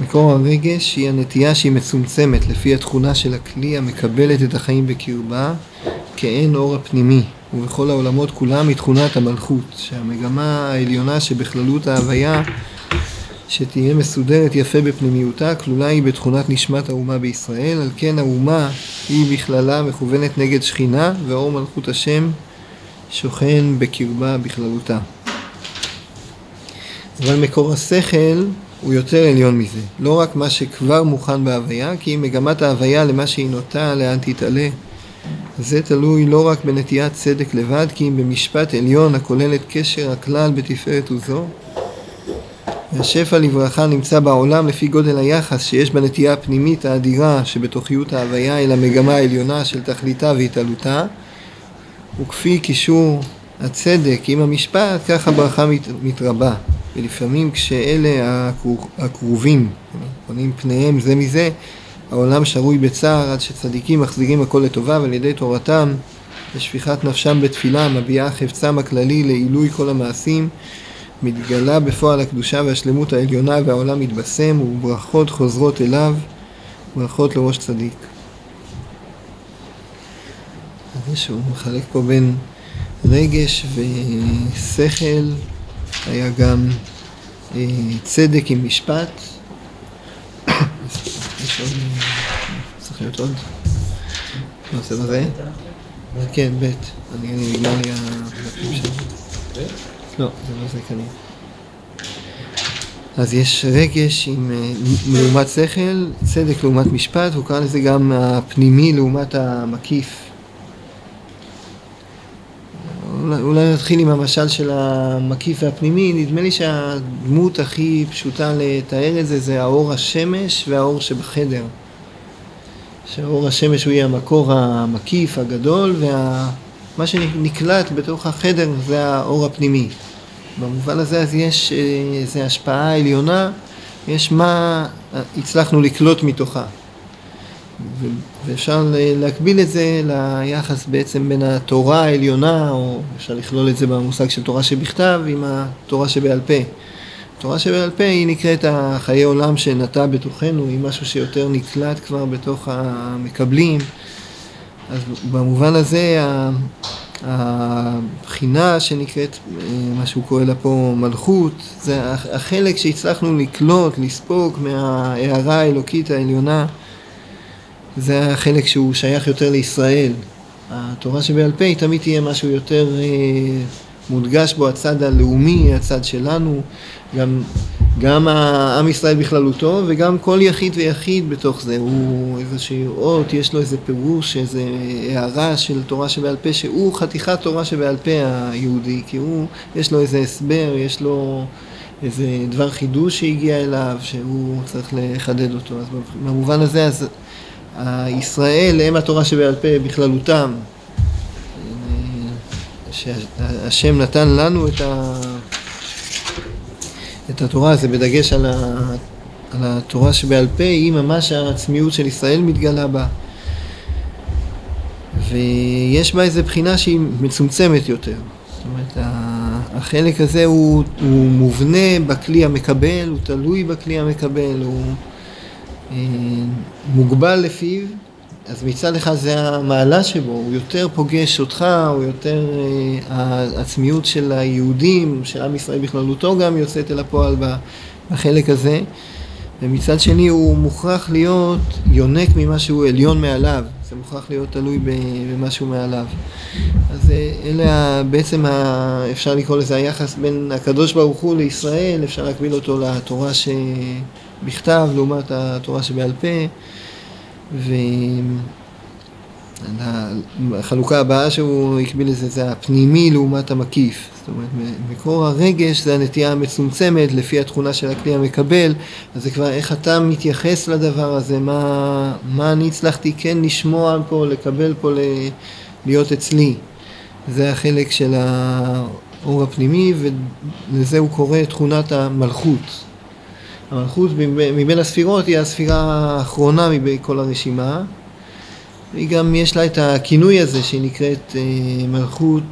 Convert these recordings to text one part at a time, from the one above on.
מקור הרגש היא הנטייה שהיא מצומצמת לפי התכונה של הכלי המקבלת את החיים בקרבה כאין אור הפנימי. ובכל העולמות כולם היא תכונת המלכות שהמגמה העליונה שבכללות ההוויה שתהיה מסודרת יפה בפנימיותה כלולה היא בתכונת נשמת האומה בישראל. על כן האומה היא בכללה מכוונת נגד שכינה ואור מלכות השם שוכן בקרבה בכללותה אבל מקור השכל הוא יותר עליון מזה. לא רק מה שכבר מוכן בהוויה, כי אם מגמת ההוויה למה שהיא נוטה, לאן תתעלה. זה תלוי לא רק בנטיית צדק לבד, כי אם במשפט עליון הכולל את קשר הכלל בתפארת וזו. והשפע לברכה נמצא בעולם לפי גודל היחס שיש בנטייה הפנימית האדירה שבתוכיות ההוויה אל המגמה העליונה של תכליתה והתעלותה, וכפי קישור הצדק עם המשפט, כך הברכה מת, מתרבה. ולפעמים כשאלה הקרובים פונים פניהם זה מזה, העולם שרוי בצער עד שצדיקים מחזירים הכל לטובה ועל ידי תורתם ושפיכת נפשם בתפילה מביעה חפצם הכללי לעילוי כל המעשים מתגלה בפועל הקדושה והשלמות העליונה והעולם מתבשם וברכות חוזרות אליו ברכות לראש צדיק. אז שהוא מחלק פה בין רגש ושכל היה גם אה, צדק עם משפט. צריך להיות עוד? מה זה בזה? כן, ב', אני נגמר לי הדפים שלי. לא, זה לא זה כנראה. אז יש רגש עם לעומת שכל, צדק לעומת משפט, הוא קרא לזה גם הפנימי לעומת המקיף. אולי נתחיל עם המשל של המקיף והפנימי, נדמה לי שהדמות הכי פשוטה לתאר את זה זה האור השמש והאור שבחדר. שאור השמש הוא יהיה המקור המקיף הגדול ומה שנקלט בתוך החדר זה האור הפנימי. במובן הזה אז יש איזו השפעה עליונה, יש מה הצלחנו לקלוט מתוכה. ואפשר להקביל את זה ליחס בעצם בין התורה העליונה, או אפשר לכלול את זה במושג של תורה שבכתב, עם התורה שבעל פה. התורה שבעל פה היא נקראת החיי עולם שנטע בתוכנו, היא משהו שיותר נקלט כבר בתוך המקבלים. אז במובן הזה הבחינה שנקראת, מה שהוא קורא לה פה מלכות, זה החלק שהצלחנו לקלוט, לספוג מההערה האלוקית העליונה. זה החלק שהוא שייך יותר לישראל. התורה שבעל פה היא תמיד תהיה משהו יותר אה, מודגש בו הצד הלאומי, הצד שלנו, גם, גם עם ישראל בכללותו וגם כל יחיד ויחיד בתוך זה, הוא איזושהי אות, יש לו איזה פירוש, איזה הערה של תורה שבעל פה, שהוא חתיכת תורה שבעל פה היהודי, כי הוא, יש לו איזה הסבר, יש לו איזה דבר חידוש שהגיע אליו, שהוא צריך לחדד אותו, אז במובן הזה, אז ישראל הם התורה שבעל פה בכללותם. שהשם נתן לנו את, ה... את התורה, זה בדגש על, ה... על התורה שבעל פה, היא ממש העצמיות של ישראל מתגלה בה. ויש בה איזו בחינה שהיא מצומצמת יותר. זאת אומרת, החלק הזה הוא, הוא מובנה בכלי המקבל, הוא תלוי בכלי המקבל, הוא... אה, מוגבל לפיו, אז מצד אחד זה המעלה שבו, הוא יותר פוגש אותך, הוא יותר, אה, העצמיות של היהודים, של עם ישראל בכללותו גם יוצאת אל הפועל בחלק הזה, ומצד שני הוא מוכרח להיות יונק ממה שהוא עליון מעליו, זה מוכרח להיות תלוי במשהו מעליו. אז אה, אלה בעצם, ה, אפשר לקרוא לזה היחס בין הקדוש ברוך הוא לישראל, אפשר להקביל אותו לתורה ש... בכתב לעומת התורה שבעל פה והחלוקה הבאה שהוא הקביל לזה זה הפנימי לעומת המקיף. זאת אומרת מקור הרגש זה הנטייה המצומצמת לפי התכונה של הכלי המקבל אז זה כבר איך אתה מתייחס לדבר הזה מה, מה אני הצלחתי כן לשמוע פה לקבל פה להיות אצלי. זה החלק של האור הפנימי ולזה הוא קורא תכונת המלכות המלכות מבין הספירות היא הספירה האחרונה מבין כל הרשימה. היא גם יש לה את הכינוי הזה שהיא נקראת אה, מלכות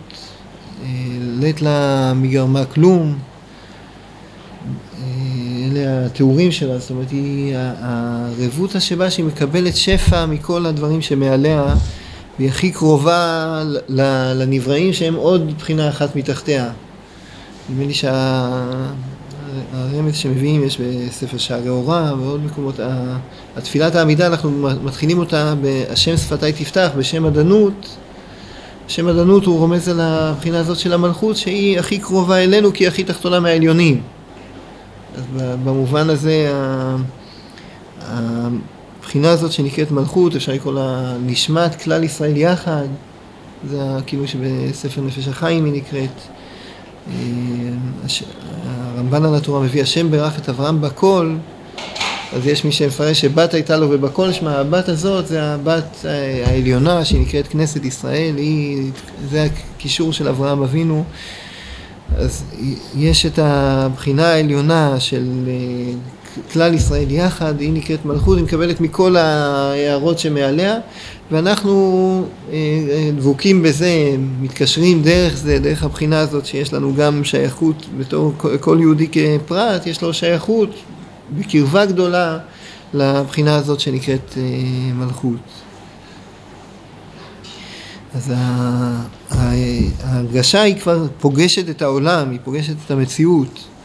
אה, לית לה מגרמה כלום אלה התיאורים שלה, זאת אומרת, היא הרבותא שבה שהיא מקבלת שפע מכל הדברים שמעליה, והיא הכי קרובה לנבראים שהם עוד בחינה אחת מתחתיה. נדמה לי שהרמז שמביאים יש בספר שערי אורה ועוד מקומות, התפילת העמידה אנחנו מתחילים אותה בהשם שפתיי תפתח, בשם עדנות שם עדנות הוא רומז על הבחינה הזאת של המלכות שהיא הכי קרובה אלינו כי היא הכי תחתונה מהעליונים. אז במובן הזה הבחינה הזאת שנקראת מלכות, אפשר לקרוא לה נשמת כלל ישראל יחד, זה כאילו שבספר נפש החיים היא נקראת. אה, הרמב"ן על התורה מביא השם ברך את אברהם בכל אז יש מי שמפרש שבת הייתה לו ובכל שמה, הבת הזאת זה הבת העליונה שהיא נקראת כנסת ישראל, היא, זה הקישור של אברהם אבינו. אז יש את הבחינה העליונה של אה, כלל ישראל יחד, היא נקראת מלכות, היא מקבלת מכל ההערות שמעליה, ואנחנו אה, אה, דבוקים בזה, מתקשרים דרך זה, דרך הבחינה הזאת שיש לנו גם שייכות בתור כל יהודי כפרט, יש לו שייכות בקרבה גדולה לבחינה הזאת שנקראת אה, מלכות. אז ההרגשה היא כבר פוגשת את העולם, היא פוגשת את המציאות.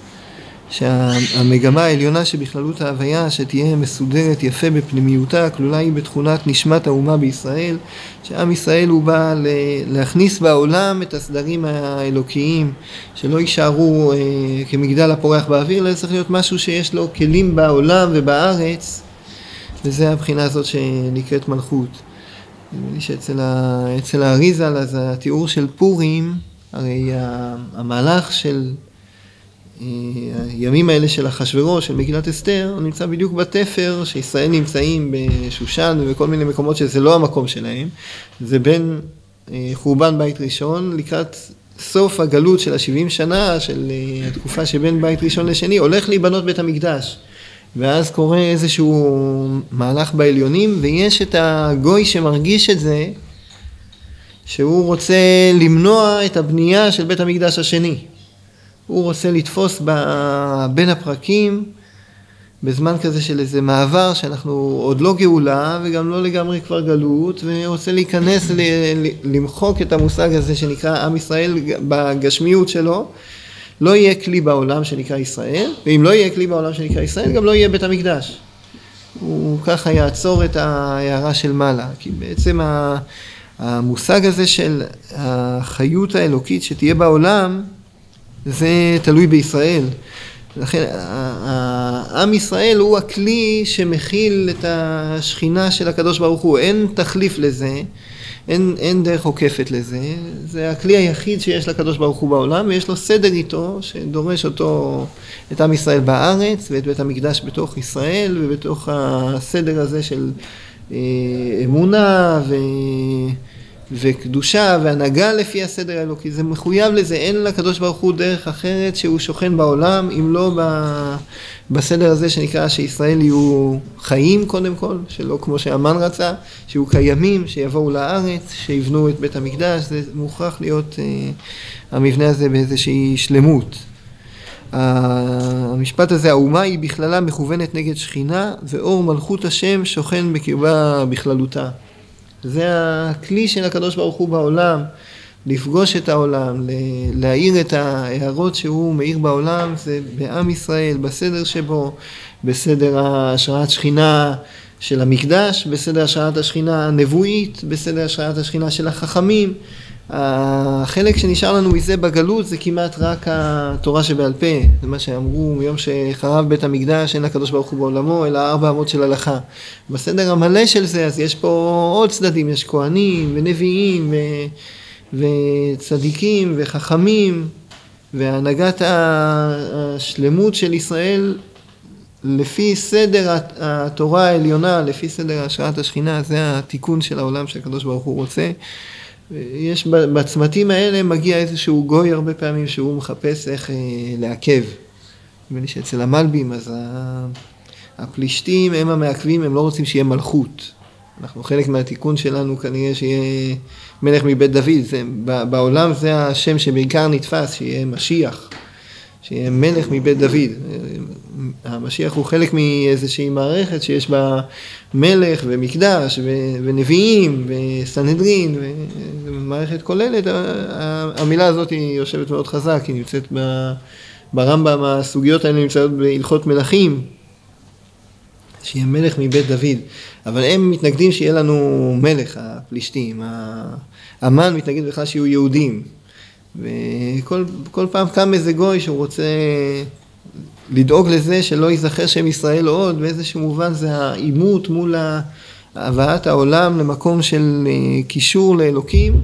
שהמגמה העליונה שבכללות ההוויה, שתהיה מסודרת יפה בפנימיותה, כלולה היא בתכונת נשמת האומה בישראל, שעם ישראל הוא בא להכניס בעולם את הסדרים האלוקיים, שלא יישארו אה, כמגדל הפורח באוויר, אלא צריך להיות משהו שיש לו כלים בעולם ובארץ, וזה הבחינה הזאת שנקראת מלכות. נדמה לי שאצל האריזל, אז התיאור של פורים, הרי המהלך של הימים האלה של אחשוורוש, של מגילת אסתר, הוא נמצא בדיוק בתפר שישראל נמצאים בשושן ובכל מיני מקומות שזה לא המקום שלהם. זה בין אה, חורבן בית ראשון לקראת סוף הגלות של השבעים שנה, של אה, התקופה שבין בית ראשון לשני, הולך להיבנות בית המקדש. ואז קורה איזשהו מהלך בעליונים, ויש את הגוי שמרגיש את זה, שהוא רוצה למנוע את הבנייה של בית המקדש השני. הוא רוצה לתפוס בין הפרקים בזמן כזה של איזה מעבר שאנחנו עוד לא גאולה וגם לא לגמרי כבר גלות ורוצה להיכנס למחוק את המושג הזה שנקרא עם ישראל בגשמיות שלו. לא יהיה כלי בעולם שנקרא ישראל ואם לא יהיה כלי בעולם שנקרא ישראל גם לא יהיה בית המקדש. הוא ככה יעצור את ההערה של מעלה כי בעצם המושג הזה של החיות האלוקית שתהיה בעולם זה תלוי בישראל. לכן עם ישראל הוא הכלי שמכיל את השכינה של הקדוש ברוך הוא, אין תחליף לזה, אין, אין דרך עוקפת לזה, זה הכלי היחיד שיש לקדוש ברוך הוא בעולם ויש לו סדר איתו שדורש אותו, את עם ישראל בארץ ואת בית המקדש בתוך ישראל ובתוך הסדר הזה של אה, אמונה ו... וקדושה והנהגה לפי הסדר האלוקי, זה מחויב לזה, אין לקדוש ברוך הוא דרך אחרת שהוא שוכן בעולם, אם לא בסדר הזה שנקרא שישראל יהיו חיים קודם כל, שלא כמו שהמן רצה, שיהיו קיימים, שיבואו לארץ, שיבנו את בית המקדש, זה מוכרח להיות uh, המבנה הזה באיזושהי שלמות. המשפט הזה, האומה היא בכללה מכוונת נגד שכינה, ואור מלכות השם שוכן בקרבה בכללותה. זה הכלי של הקדוש ברוך הוא בעולם, לפגוש את העולם, להאיר את ההערות שהוא מאיר בעולם, זה בעם ישראל, בסדר שבו, בסדר השראת שכינה של המקדש, בסדר השראת השכינה הנבואית, בסדר השראת השכינה של החכמים. החלק שנשאר לנו מזה בגלות זה כמעט רק התורה שבעל פה, זה מה שאמרו מיום שחרב בית המקדש אין לקדוש ברוך הוא בעולמו אלא ארבע אמות של הלכה. בסדר המלא של זה אז יש פה עוד צדדים, יש כהנים ונביאים ו... וצדיקים וחכמים והנהגת השלמות של ישראל לפי סדר התורה העליונה, לפי סדר השראת השכינה, זה התיקון של העולם שהקדוש ברוך הוא רוצה. יש בצמתים האלה מגיע איזשהו גוי הרבה פעמים שהוא מחפש איך אה, לעכב. נדמה לי שאצל המלבים אז הפלישתים הם המעכבים, הם לא רוצים שיהיה מלכות. אנחנו חלק מהתיקון שלנו כנראה שיהיה מלך מבית דוד, זה, בעולם זה השם שבעיקר נתפס, שיהיה משיח, שיהיה מלך מבית דוד. המשיח הוא חלק מאיזושהי מערכת שיש בה מלך ומקדש ונביאים וסנהדרין ומערכת כוללת, המילה הזאת היא יושבת מאוד חזק, היא נמצאת ברמב"ם, הסוגיות האלה נמצאות בהלכות מלכים, שיהיה מלך מבית דוד, אבל הם מתנגדים שיהיה לנו מלך, הפלישתים, המן מתנגד בכלל שיהיו יהודים, וכל פעם קם איזה גוי שהוא רוצה לדאוג לזה שלא ייזכר שם ישראל עוד, באיזשהו מובן זה העימות מול הבאת העולם למקום של אה, קישור לאלוקים,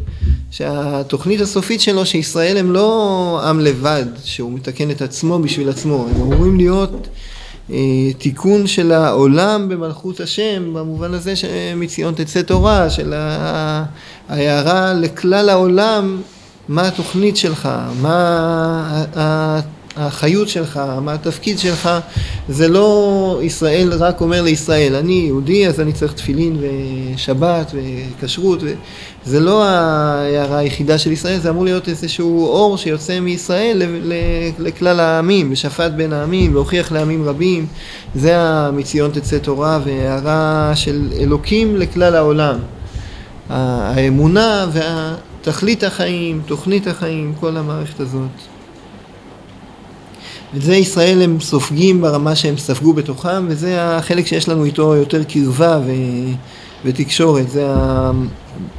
שהתוכנית הסופית שלו שישראל הם לא עם לבד, שהוא מתקן את עצמו בשביל עצמו, הם אמורים להיות אה, תיקון של העולם במלכות השם, במובן הזה שמציון תצא תורה, של ההערה לכלל העולם, מה התוכנית שלך, מה החיות שלך, מה התפקיד שלך, זה לא ישראל רק אומר לישראל, אני יהודי אז אני צריך תפילין ושבת וכשרות, זה לא ההערה היחידה של ישראל, זה אמור להיות איזשהו אור שיוצא מישראל לכלל העמים, ושפט בין העמים, והוכיח לעמים רבים, זה המציון תצא תורה והערה של אלוקים לכלל העולם. האמונה והתכלית החיים, תוכנית החיים, כל המערכת הזאת. את זה ישראל הם סופגים ברמה שהם ספגו בתוכם, וזה החלק שיש לנו איתו יותר קרבה ו... ותקשורת, זה ה...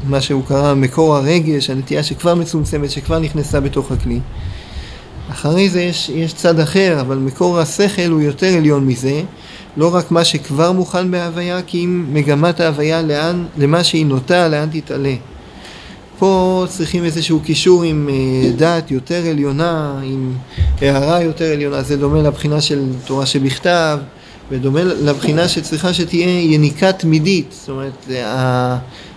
מה שהוא קרא מקור הרגש, הנטייה שכבר מצומצמת, שכבר נכנסה בתוך הכלי. אחרי זה יש, יש צד אחר, אבל מקור השכל הוא יותר עליון מזה, לא רק מה שכבר מוכן בהוויה, כי אם מגמת ההוויה לאן, למה שהיא נוטה, לאן תתעלה. פה צריכים איזשהו קישור עם אה, דת יותר עליונה, עם הערה יותר עליונה, זה דומה לבחינה של תורה שבכתב, ודומה לבחינה שצריכה שתהיה יניקה תמידית, זאת אומרת,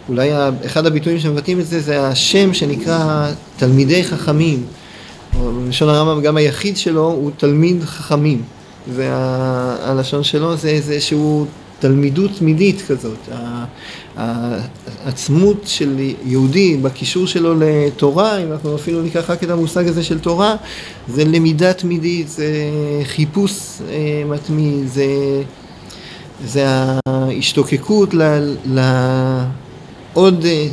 אולי אחד הביטויים שמבטאים את זה זה השם שנקרא תלמידי חכמים, או בלשון הרמב"ם גם היחיד שלו הוא תלמיד חכמים, והלשון שלו זה איזשהו תלמידות תמידית כזאת, העצמות של יהודי בקישור שלו לתורה, אם אנחנו אפילו ניקח רק את המושג הזה של תורה, זה למידה תמידית, זה חיפוש אה, מתמיד, זה, זה ההשתוקקות לעוד אה,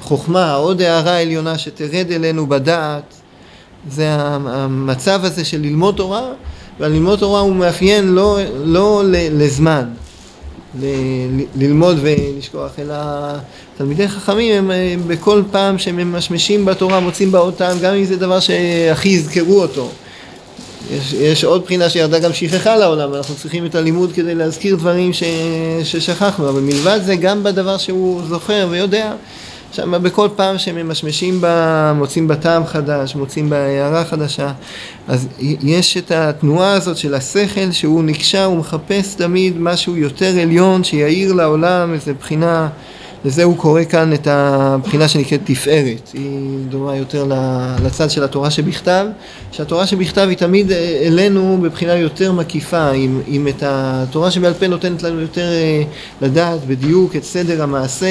חוכמה, עוד הערה עליונה שתרד אלינו בדעת, זה המצב הזה של ללמוד תורה, והללמוד תורה הוא מאפיין לא, לא לזמן, ללמוד ולשכוח, אלא תלמידי חכמים הם, הם בכל פעם שהם ממשמשים בתורה מוצאים בה טעם, גם אם זה דבר שהכי יזכרו אותו. יש, יש עוד בחינה שירדה גם שכחה לעולם, אנחנו צריכים את הלימוד כדי להזכיר דברים ש, ששכחנו, אבל מלבד זה גם בדבר שהוא זוכר ויודע, שם בכל פעם שהם ממשמשים בה, מוצאים בה טעם חדש, מוצאים בה הערה חדשה, אז יש את התנועה הזאת של השכל שהוא נקשר, הוא מחפש תמיד משהו יותר עליון שיאיר לעולם איזה בחינה, לזה הוא קורא כאן את הבחינה שנקראת תפארת, היא דומה יותר לצד של התורה שבכתב, שהתורה שבכתב היא תמיד אלינו בבחינה יותר מקיפה, אם, אם את התורה שבעל פה נותנת לנו יותר אה, לדעת בדיוק את סדר המעשה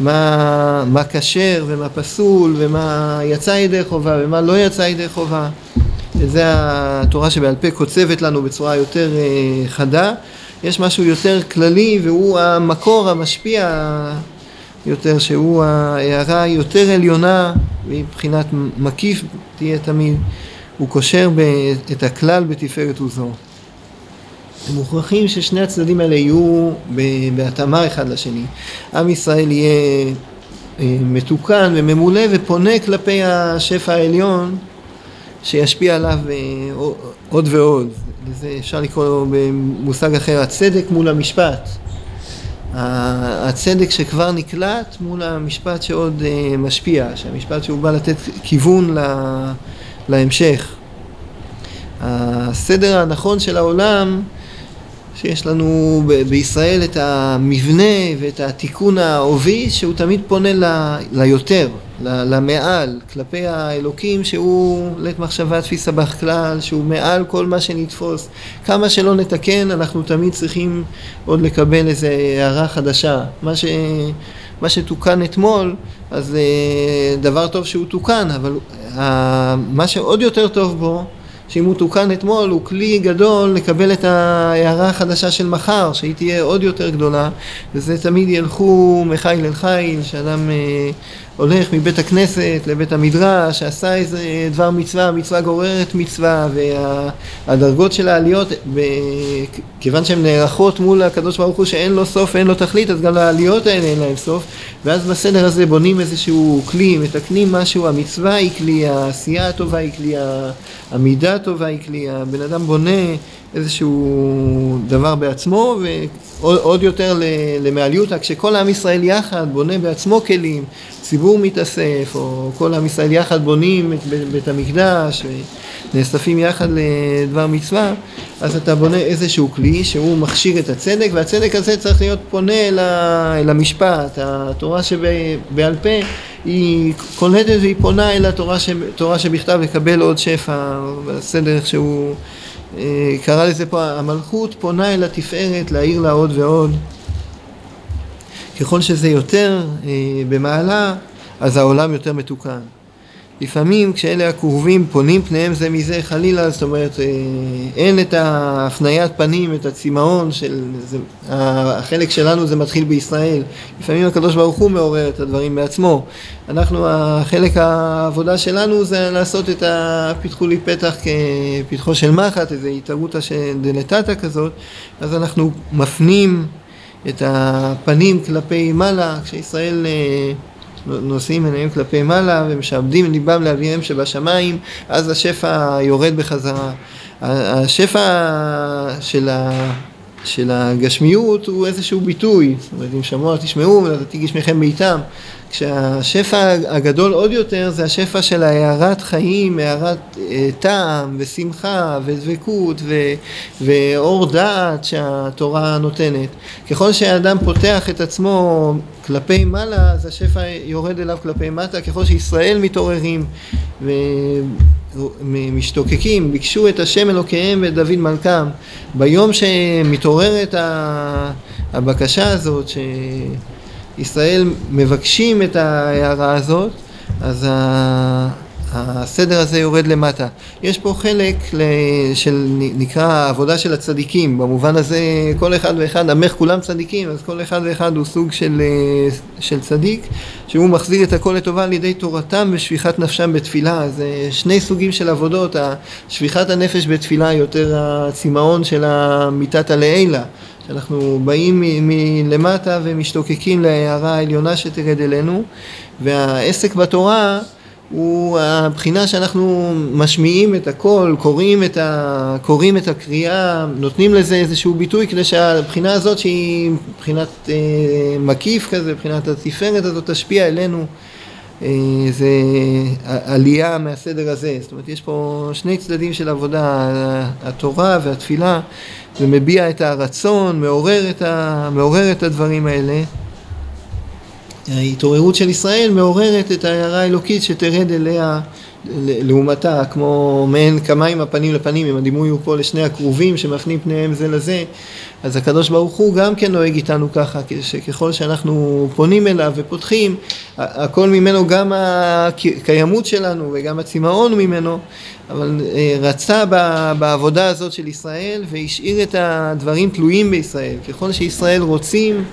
מה, מה כשר ומה פסול ומה יצא ידי חובה ומה לא יצא ידי חובה. וזה התורה שבעל פה קוצבת לנו בצורה יותר אה, חדה. יש משהו יותר כללי והוא המקור המשפיע יותר, שהוא ההערה היותר עליונה מבחינת מקיף תהיה תמיד. הוא קושר את הכלל בתפארת עוזו. מוכרחים ששני הצדדים האלה יהיו בהתאמה אחד לשני. עם ישראל יהיה אה, מתוקן וממולא ופונה כלפי השפע העליון שישפיע עליו אה, עוד ועוד. לזה אפשר לקרוא לו במושג אחר, הצדק מול המשפט. הצדק שכבר נקלט מול המשפט שעוד אה, משפיע, שהמשפט שהוא בא לתת כיוון להמשך. הסדר הנכון של העולם שיש לנו ב- בישראל את המבנה ואת התיקון העובי שהוא תמיד פונה ל- ליותר, ל- למעל, כלפי האלוקים שהוא לית מחשבה תפיסה בך כלל, שהוא מעל כל מה שנתפוס. כמה שלא נתקן אנחנו תמיד צריכים עוד לקבל איזו הערה חדשה. מה, ש... מה שתוקן אתמול אז אה, דבר טוב שהוא תוקן, אבל מה שעוד יותר טוב בו שאם הוא תוקן אתמול הוא כלי גדול לקבל את ההערה החדשה של מחר, שהיא תהיה עוד יותר גדולה, וזה תמיד ילכו מחיל אל חיל, שאדם אה, הולך מבית הכנסת לבית המדרש, שעשה איזה דבר מצווה, מצווה גוררת מצווה, והדרגות של העליות, כיוון שהן נערכות מול הקדוש ברוך הוא שאין לו סוף ואין לו תכלית, אז גם לעליות האלה אין להם סוף, ואז בסדר הזה בונים איזשהו כלי, מתקנים משהו, המצווה היא כלי, העשייה הטובה היא כלי, המידה הטובה היא כלי, הבן אדם בונה איזשהו דבר בעצמו, ועוד יותר למעליותא, כשכל עם ישראל יחד בונה בעצמו כלים, ציבור מתאסף, או כל עם ישראל יחד בונים את בית המקדש, ונאספים יחד לדבר מצווה, אז אתה בונה איזשהו כלי שהוא מכשיר את הצדק, והצדק הזה צריך להיות פונה אל, המשפט, התורה שבעל פה היא קולטת והיא פונה אל התורה שבכתב לקבל עוד שפע, בסדר שהוא קרא לזה פה, המלכות פונה אל התפארת להעיר לה עוד ועוד. ככל שזה יותר אה, במעלה, אז העולם יותר מתוקן. לפעמים כשאלה הכאובים פונים פניהם זה מזה חלילה, זאת אומרת אה, אין את ההפניית פנים, את הצמאון של, זה, החלק שלנו זה מתחיל בישראל. לפעמים הקדוש ברוך הוא מעורר את הדברים בעצמו. אנחנו, החלק העבודה שלנו זה לעשות את הפיתחו לי פתח כפתחו של מחט, איזו התערותא דלתתא כזאת, אז אנחנו מפנים את הפנים כלפי מעלה, כשישראל אה, נושאים עיניהם כלפי מעלה ומשעבדים ליבם לאביהם שבשמיים, אז השפע יורד בחזרה. השפע של, ה, של הגשמיות הוא איזשהו ביטוי, זאת אומרת אם שמוע תשמעו ונתתי גשמיכם בעיתם. כשהשפע הגדול עוד יותר זה השפע של הארת חיים, הארת אה, טעם ושמחה ודבקות ו, ואור דעת שהתורה נותנת. ככל שהאדם פותח את עצמו כלפי מעלה, אז השפע יורד אליו כלפי מטה, ככל שישראל מתעוררים ומשתוקקים, ביקשו את השם אלוקיהם ואת דוד מלכם. ביום שמתעוררת הבקשה הזאת, ש... ישראל מבקשים את ההערה הזאת, אז הסדר הזה יורד למטה. יש פה חלק של, נקרא עבודה של הצדיקים, במובן הזה כל אחד ואחד, עמך כולם צדיקים, אז כל אחד ואחד הוא סוג של, של צדיק, שהוא מחזיר את הכל לטובה על ידי תורתם ושפיכת נפשם בתפילה. זה שני סוגים של עבודות, שפיכת הנפש בתפילה יותר הצמאון של המיתתא לעילא. שאנחנו באים מלמטה ומשתוקקים להערה העליונה שתרד אלינו, והעסק בתורה הוא הבחינה שאנחנו משמיעים את הכל, קוראים את, ה, קוראים את הקריאה, נותנים לזה איזשהו ביטוי כדי שהבחינה הזאת שהיא מבחינת אה, מקיף כזה, מבחינת התפארת הזאת תשפיע אלינו. אה, עלייה מהסדר הזה, זאת אומרת יש פה שני צדדים של עבודה, התורה והתפילה, זה מביע את הרצון, מעורר את, ה, מעורר את הדברים האלה. ההתעוררות של ישראל מעוררת את ההערה האלוקית שתרד אליה לעומתה, כמו מעין כמיים הפנים לפנים, אם הדימוי הוא פה לשני הכרובים שמפנים פניהם זה לזה, אז הקדוש ברוך הוא גם כן נוהג איתנו ככה, שככל שאנחנו פונים אליו ופותחים, הכל ממנו, גם הקיימות שלנו וגם הצמאון ממנו, אבל אה, רצה בעבודה הזאת של ישראל והשאיר את הדברים תלויים בישראל. ככל שישראל רוצים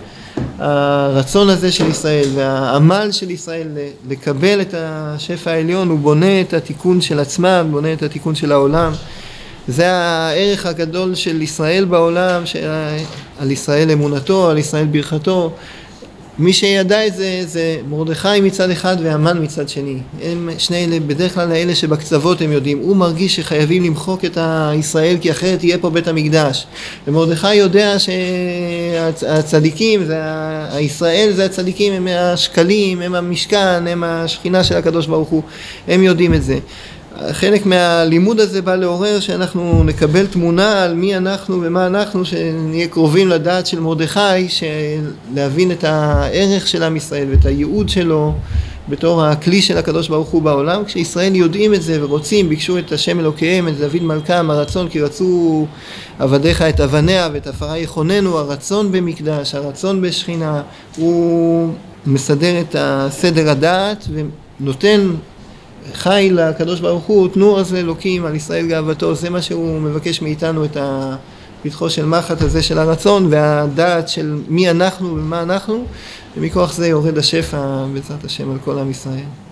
הרצון הזה של ישראל והעמל של ישראל לקבל את השפע העליון, הוא בונה את התיקון של עצמם, בונה את התיקון של העולם. זה הערך הגדול של ישראל בעולם, על ישראל אמונתו, על ישראל ברכתו. מי שידע את זה, זה מרדכי מצד אחד והמן מצד שני. הם שני אלה, בדרך כלל האלה שבקצוות הם יודעים. הוא מרגיש שחייבים למחוק את הישראל כי אחרת יהיה פה בית המקדש. ומרדכי יודע שהצדיקים, זה הישראל זה הצדיקים, הם השקלים, הם המשכן, הם השכינה של הקדוש ברוך הוא. הם יודעים את זה. חלק מהלימוד הזה בא לעורר שאנחנו נקבל תמונה על מי אנחנו ומה אנחנו, שנהיה קרובים לדעת של מרדכי, להבין את הערך של עם ישראל ואת הייעוד שלו בתור הכלי של הקדוש ברוך הוא בעולם. כשישראל יודעים את זה ורוצים, ביקשו את השם אלוקיהם, את דוד מלכם, הרצון כי רצו עבדיך את אבניה ואת עפרה יכוננו, הרצון במקדש, הרצון בשכינה, הוא מסדר את הסדר הדעת ונותן חי לקדוש ברוך הוא, תנו אז לאלוקים על ישראל גאוותו, זה מה שהוא מבקש מאיתנו את הפתחו של מחט הזה של הרצון והדעת של מי אנחנו ומה אנחנו, ומכוח זה יורד השפע בעזרת השם על כל עם ישראל.